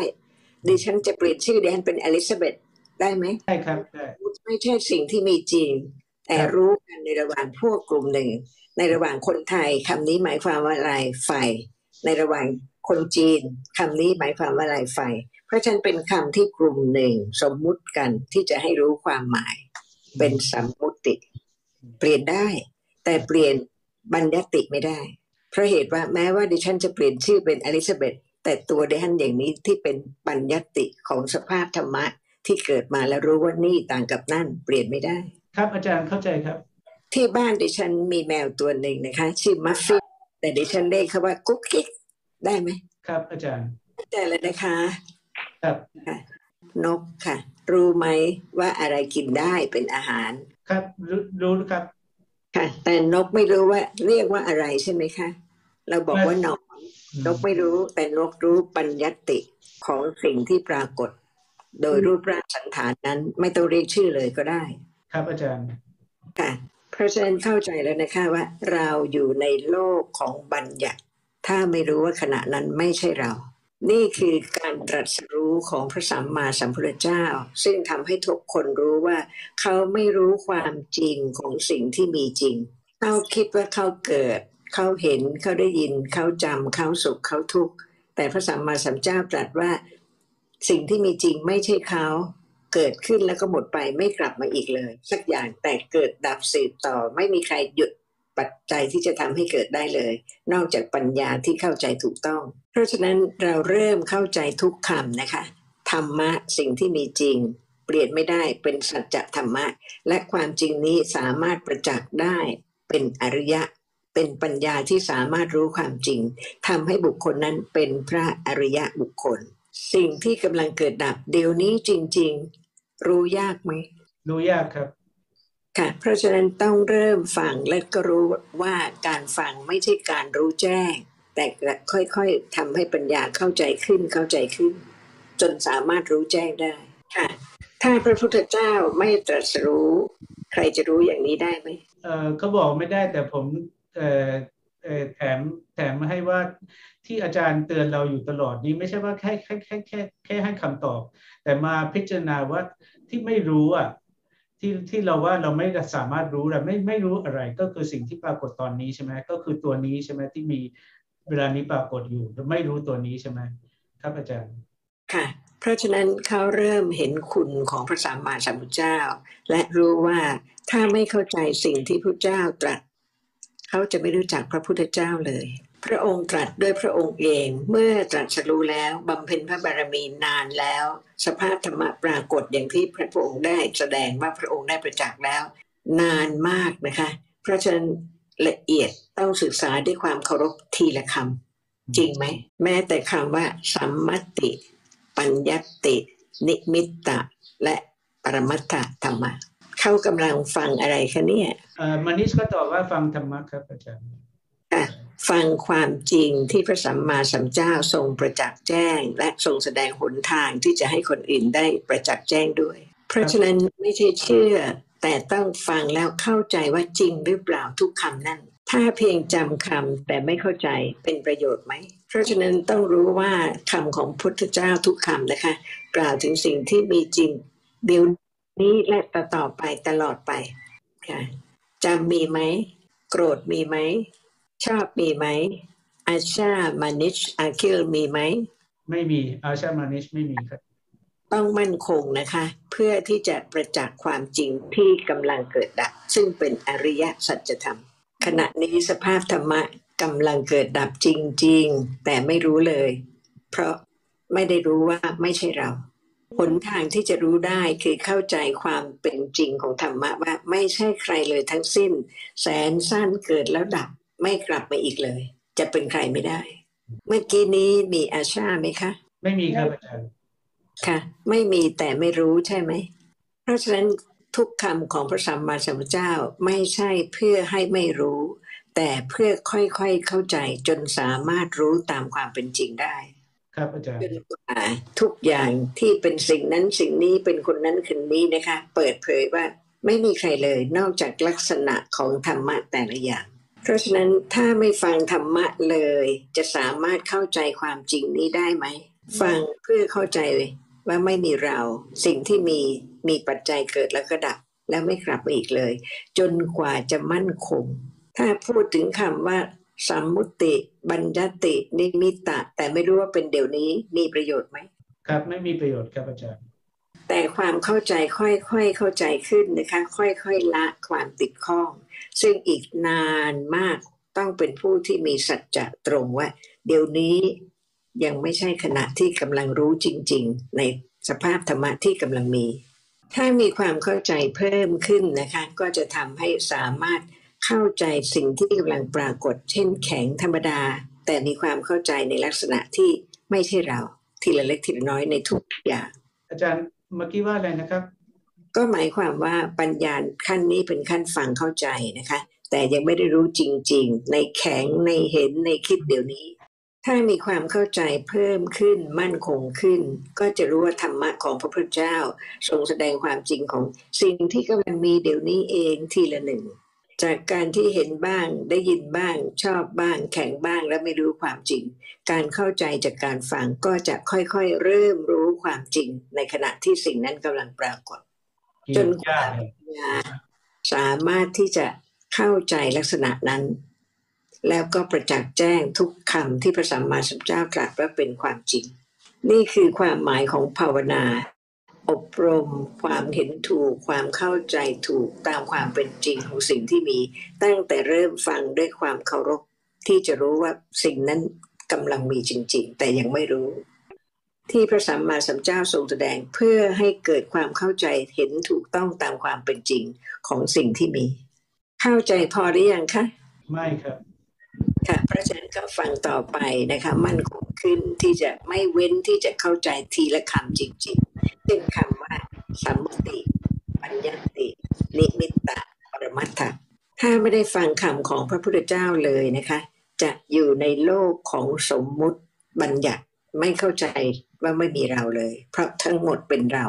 ดิฉันจะเปลี่ยนชื่อดิฉันเป็นอลิซาเบธได้ไหมได้ครับได้ไม่ใช่สิ่งที่มีจริง แต่รู้กันในระหว่างพวกกลุ่มหนึ่ง ในระหว่างคนไทยคำนี้หมายความว่าอะไรฝ่ายในระหว่างคนจีนคำนี้หมายความว่าอะไรฝ่ายเพราะฉะนันเป็นคำที่กลุ่มหนึ่งสมมุติกันที่จะให้รู้ความหมาย เป็นสัมมุติ เปลี่ยนได้ แต่เปลี่ยนบัญญัติไม่ได้ เพราะเหตุว่าแม้ว่าดิฉันจะเปลี่ยนชื่อเป็นอลิซาเบธแต่ตัวดิฉันอย่างนี้ที่เป็นบัญญัติของสภาพธรรมะที่เกิดมาแล้วรู้ว่านี่ต่างกับนั่นเปลี่ยนไม่ได้ ครับอาจารย์เข้าใจครับ ที่บ้านดิฉันมีแมวตัวหนึ่งนะคะ ชื่อมัฟฟินแต่ดิฉันเรียกเขาว่ากุ๊กกิ๊กได้ไหมครับ อาจารย์ได้เลยนะคะ ครับนกค่ะ รู้ไหมว่าอะไรกินได้เป็นอาหาร ครับรู้รู้ครับค่ะแต่นกไม่รู้ว่าเรียกว่าอะไรใช่ไหมคะ เราบอกว่าหนอนนกไม่รู้แต่นกรู้ปัญญติของสิ่งที่ปรากฏ โดยรูปร่างสันฐานนั้น ไม่ต้องเรียกชื่อเลยก็ได้ ครับอาจารย์ค่ะเพราะฉะนั้นเข้าใจแล้วนะคะว่า เราอยู่ในโลกของบัญญัติ ถ้าไม่รู้ว่าขณะนั้นไม่ใช่เรา นี่คือการตรัสรู้ของพระสัมมาสัมพุทธเจ้า ซึ่งทำให้ทุกคนรู้ว่า เขาไม่รู้ความจริงของสิ่งที่มีจริง เขาคิดว่าเขาเกิด เขาเห็นเขาได้ยินเขาจำเขาสุขเขาทุกข์แต่พระสัมมาสัมพุทธเจ้าตรัสว่า สิ่งที่มีจริงไม่ใช่เขาเกิดขึ้นแล้วก็หมดไปไม่กลับมาอีกเลย สักอย่างแต่เกิดดับสืบต่อไม่มีใครหยุดปัจจัยที่จะทำให้เกิดได้เลย นอกจากปัญญาที่เข้าใจถูกต้อง เพราะฉะนั้นเราเริ่มเข้าใจทุกคำนะคะธรรมะสิ่งที่มีจริง เปลี่ยนไม่ได้เป็นสัจธรรมะ และความจริงนี้สามารถประจักษ์ได้เป็นอริยะ เป็นปัญญาที่สามารถรู้ความจริงทำให้บุคคลนั้นเป็นพระอริยะบุคคล สิ่งที่กำลังเกิดดับเดี๋ยวนี้จริง ๆ รู้ยากไหมรู้ยากครับค่ะเพราะฉะนั้นต้องเริ่มฟังและก็รู้ว่าการฟังไม่ใช่การรู้แจ้ง แต่ค่อยๆทำให้ปัญญาเข้าใจขึ้นเข้าใจขึ้น จนสามารถรู้แจ้งได้ค่ะถ้าพระพุทธเจ้าไม่ตรัสรู้ ใครจะรู้อย่างนี้ได้ไหมเออเขาบอกไม่ได้แต่ผมเออเออ แถมแถมให้ว่าที่อาจารย์เตือนเราอยู่ตลอดนี้ไม่ใช่ว่าแค่แค่แค่แค่แค่ให้คำตอบ แต่มาพิจารณาว่าที่ไม่รู้อะที่ที่เราว่าเราไม่สามารถรู้เราไม่ไม่รู้อะไรก็คือสิ่งที่ปรากฏตอนนี้ใช่ไหมก็คือตัวนี้ใช่ไหมที่มีเวลานี้ปรากฏอยู่ไม่รู้ตัวนี้ใช่ไหมครับอาจารย์ค่ะเพราะฉะนั้นเขาเริ่มเห็นคุณของพระสัมมาสัมพุทธเจ้า และรู้ว่าถ้าไม่เข้าใจสิ่งที่พระเจ้าตรัส เขาจะไม่รู้จักพระพุทธเจ้าเลย พระองค์ตรัสด้วยพระองค์เองเมื่อตรัสรู้แล้วบำเพ็ญพระบารมีนานแล้ว สภาพธรรมะปรากฏอย่างที่พระองค์ได้แสดงว่าพระองค์ได้ประจักษ์แล้ว นานมากนะคะ เพราะฉะนั้นละเอียดต้องศึกษาด้วยความเคารพทีละคำจริงไหม แม้แต่คำว่าสัมมติ ปัญญติ นิมิตตะและปรมัตถธรรมะ เขากำลังฟังอะไรคะเนี่ยเอ่อมานิชก็ตอบว่าฟังธรรมะครับอาจารย์ค่ะฟังความจริงที่พระสัมมาสัมพุทธเจ้าทรงประจักษ์แจ้ง และทรงแสดงหนทางที่จะให้คนอื่นได้ประจักษ์แจ้งด้วย เพราะฉะนั้นไม่ใช่เชื่อ แต่ต้องฟังแล้วเข้าใจว่าจริงหรือเปล่าทุกคำนั่นถ้าเพียงจำคำแต่ไม่เข้าใจเป็นประโยชน์ไหม เพราะฉะนั้นต้องรู้ว่าคำของพุทธเจ้าทุกคำนะคะ กล่าวถึงสิ่งที่มีจริงเดี๋ยว นี้และต่อต่อไปตลอดไปค่ะจำมีไหม โกรธมีไหม ชอบมีไหมอาชามานิชอาคิลมีไหม ไม่มีอาชามานิชไม่มีครับ ต้องมั่นคงนะคะ เพื่อที่จะประจักษ์ความจริงที่กำลังเกิดดับ ซึ่งเป็นอริยสัจธรรม ขณะนี้สภาพธรรมะกำลังเกิดดับจริง ๆ แต่ไม่รู้เลย เพราะไม่ได้รู้ว่าไม่ใช่เรา หนทางที่จะรู้ได้คือเข้าใจความเป็นจริงของธรรมะว่าไม่ใช่ใครเลยทั้งสิ้น แสนสั้นเกิดแล้วดับไม่กลับมาอีกเลย จะเป็นใครไม่ได้ เมื่อกี้นี้มีอาชาไหมคะ ไม่มีครับอาจารย์ค่ะ ไม่มีแต่ไม่รู้ใช่ไหม เพราะฉะนั้นทุกคำของพระสัมมาสัมพุทธเจ้าไม่ใช่เพื่อให้ไม่รู้ แต่เพื่อค่อยๆเข้าใจจนสามารถรู้ตามความเป็นจริงได้ ครับอาจารย์จนกว่าทุกอย่างที่เป็นสิ่งนั้นสิ่งนี้เป็นคนนั้นคนนี้นะคะ เปิดเผยว่าไม่มีใครเลยนอกจากลักษณะของธรรมะแต่ละอย่าง เพราะฉะนั้นถ้าไม่ฟังธรรมะเลย จะสามารถเข้าใจความจริงนี้ได้ไหม ฟังเพื่อเข้าใจว่าไม่มีเรา สิ่งที่มีมีปัจจัยเกิดแล้วก็ดับ แล้วไม่กลับมาอีกเลย จนกว่าจะมั่นคง ถ้าพูดถึงคำว่า สัมมุติ บัญญัติ นิมิตะ แต่ไม่รู้ว่าเป็นเดี๋ยวนี้มีประโยชน์ไหมครับไม่มีประโยชน์ครับอาจารย์ แต่ความเข้าใจค่อยๆเข้าใจขึ้นนะคะ ค่อยๆละความติดข้อง ซึ่งอีกนานมากต้องเป็นผู้ที่มีสัจจะตรงว่า เดี๋ยวนี้ยังไม่ใช่ขณะที่กำลังรู้จริง ๆ ในสภาพธรรมะที่กำลังมี ถ้ามีความเข้าใจเพิ่มขึ้นนะคะ ก็จะทำให้สามารถ เข้าใจสิ่งที่กำลังปรากฏ เช่นแข็งธรรมดา แต่มีความเข้าใจในลักษณะที่ไม่ใช่เรา ทีละเล็กทีละน้อยในทุกอย่าง อาจารย์เมื่อกี้ว่าอะไรนะครับ ก็หมายความว่าปัญญาขั้นนี้เป็นขั้นฟังเข้าใจนะคะ แต่ยังไม่ได้รู้จริง ๆ ในแข็งในเห็นในคิดเดี๋ยวนี้ ถ้ามีความเข้าใจเพิ่มขึ้นมั่นคงขึ้น ก็จะรู้ว่าธรรมะของพระพุทธเจ้าทรงแสดงความจริงของสิ่งที่กำลังมีเดี๋ยวนี้เองทีละหนึ่ง จากการที่เห็นบ้างได้ยินบ้าง ชอบบ้าง แข็งบ้างและไม่รู้ความจริง การเข้าใจจากการฟังก็จะค่อยๆ เริ่มรู้ความจริง ในขณะที่สิ่งนั้นกำลังปรากฏ จนกว่าปัญาสามารถที่จะเข้าใจลักษณะนั้น แล้วก็ประจักษ์แจ้งทุกคำที่พระสัมมาสัมพุทธเจ้ากล่าวว่าเป็นความจริง นี่คือความหมายของภาวนา อบรมความเห็นถูกความเข้าใจถูกตามความเป็นจริงของสิ่งที่มี ตั้งแต่เริ่มฟังด้วยความเคารพที่จะรู้ว่าสิ่งนั้นกำลังมีจริง ๆ แต่ยังไม่รู้ ที่พระสัมมาสัมพุทธเจ้าทรงแสดงเพื่อให้เกิดความเข้าใจเห็นถูกต้องตามความเป็นจริงของสิ่งที่มี เข้าใจพอหรือยังคะ ไม่ครับ ค่ะ เพราะฉะนั้นก็ฟังต่อไปนะคะ มั่นคง ขึ้นที่จะไม่เว้นที่จะเข้าใจทีละคำจริงๆเช่นคำว่าสัมมติปัญญติ นิมิตตะปรมัตถะถ้าไม่ได้ฟังคำของพระพุทธเจ้าเลยนะคะ จะอยู่ในโลกของสมมุติบัญญัติไม่เข้าใจว่าไม่มีเราเลย เพราะทั้งหมดเป็นเรา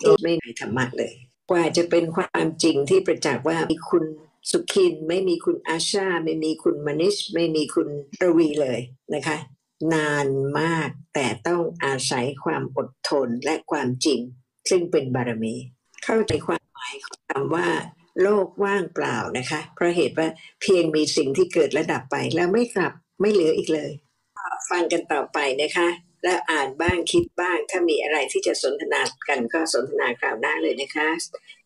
ที่ไม่ในธรรมะเลย กว่าจะเป็นความจริงที่ประจักษ์ว่ามีคุณสุขินไม่มีคุณอาชา ไม่มีคุณมนิช ไม่มีคุณระวีเลยนะคะ นานมาก แต่ต้องอาศัยความอดทนและความจริง ซึ่งเป็นบารมี เข้าใจความหมายของคำว่า โลกว่างเปล่านะคะ เพราะเหตุว่าเพียงมีสิ่งที่เกิดและดับไปแล้วไม่กลับไม่เหลืออีกเลย ฟังกันต่อไปนะคะ แล้วอ่านบ้างคิดบ้าง ถ้ามีอะไรที่จะสนทนากันก็สนทนาคราวหน้าเลยนะคะ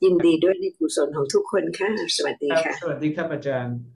ยินดีด้วยในกุศลของทุกคนค่ะ สวัสดีค่ะ สวัสดีครับอาจารย์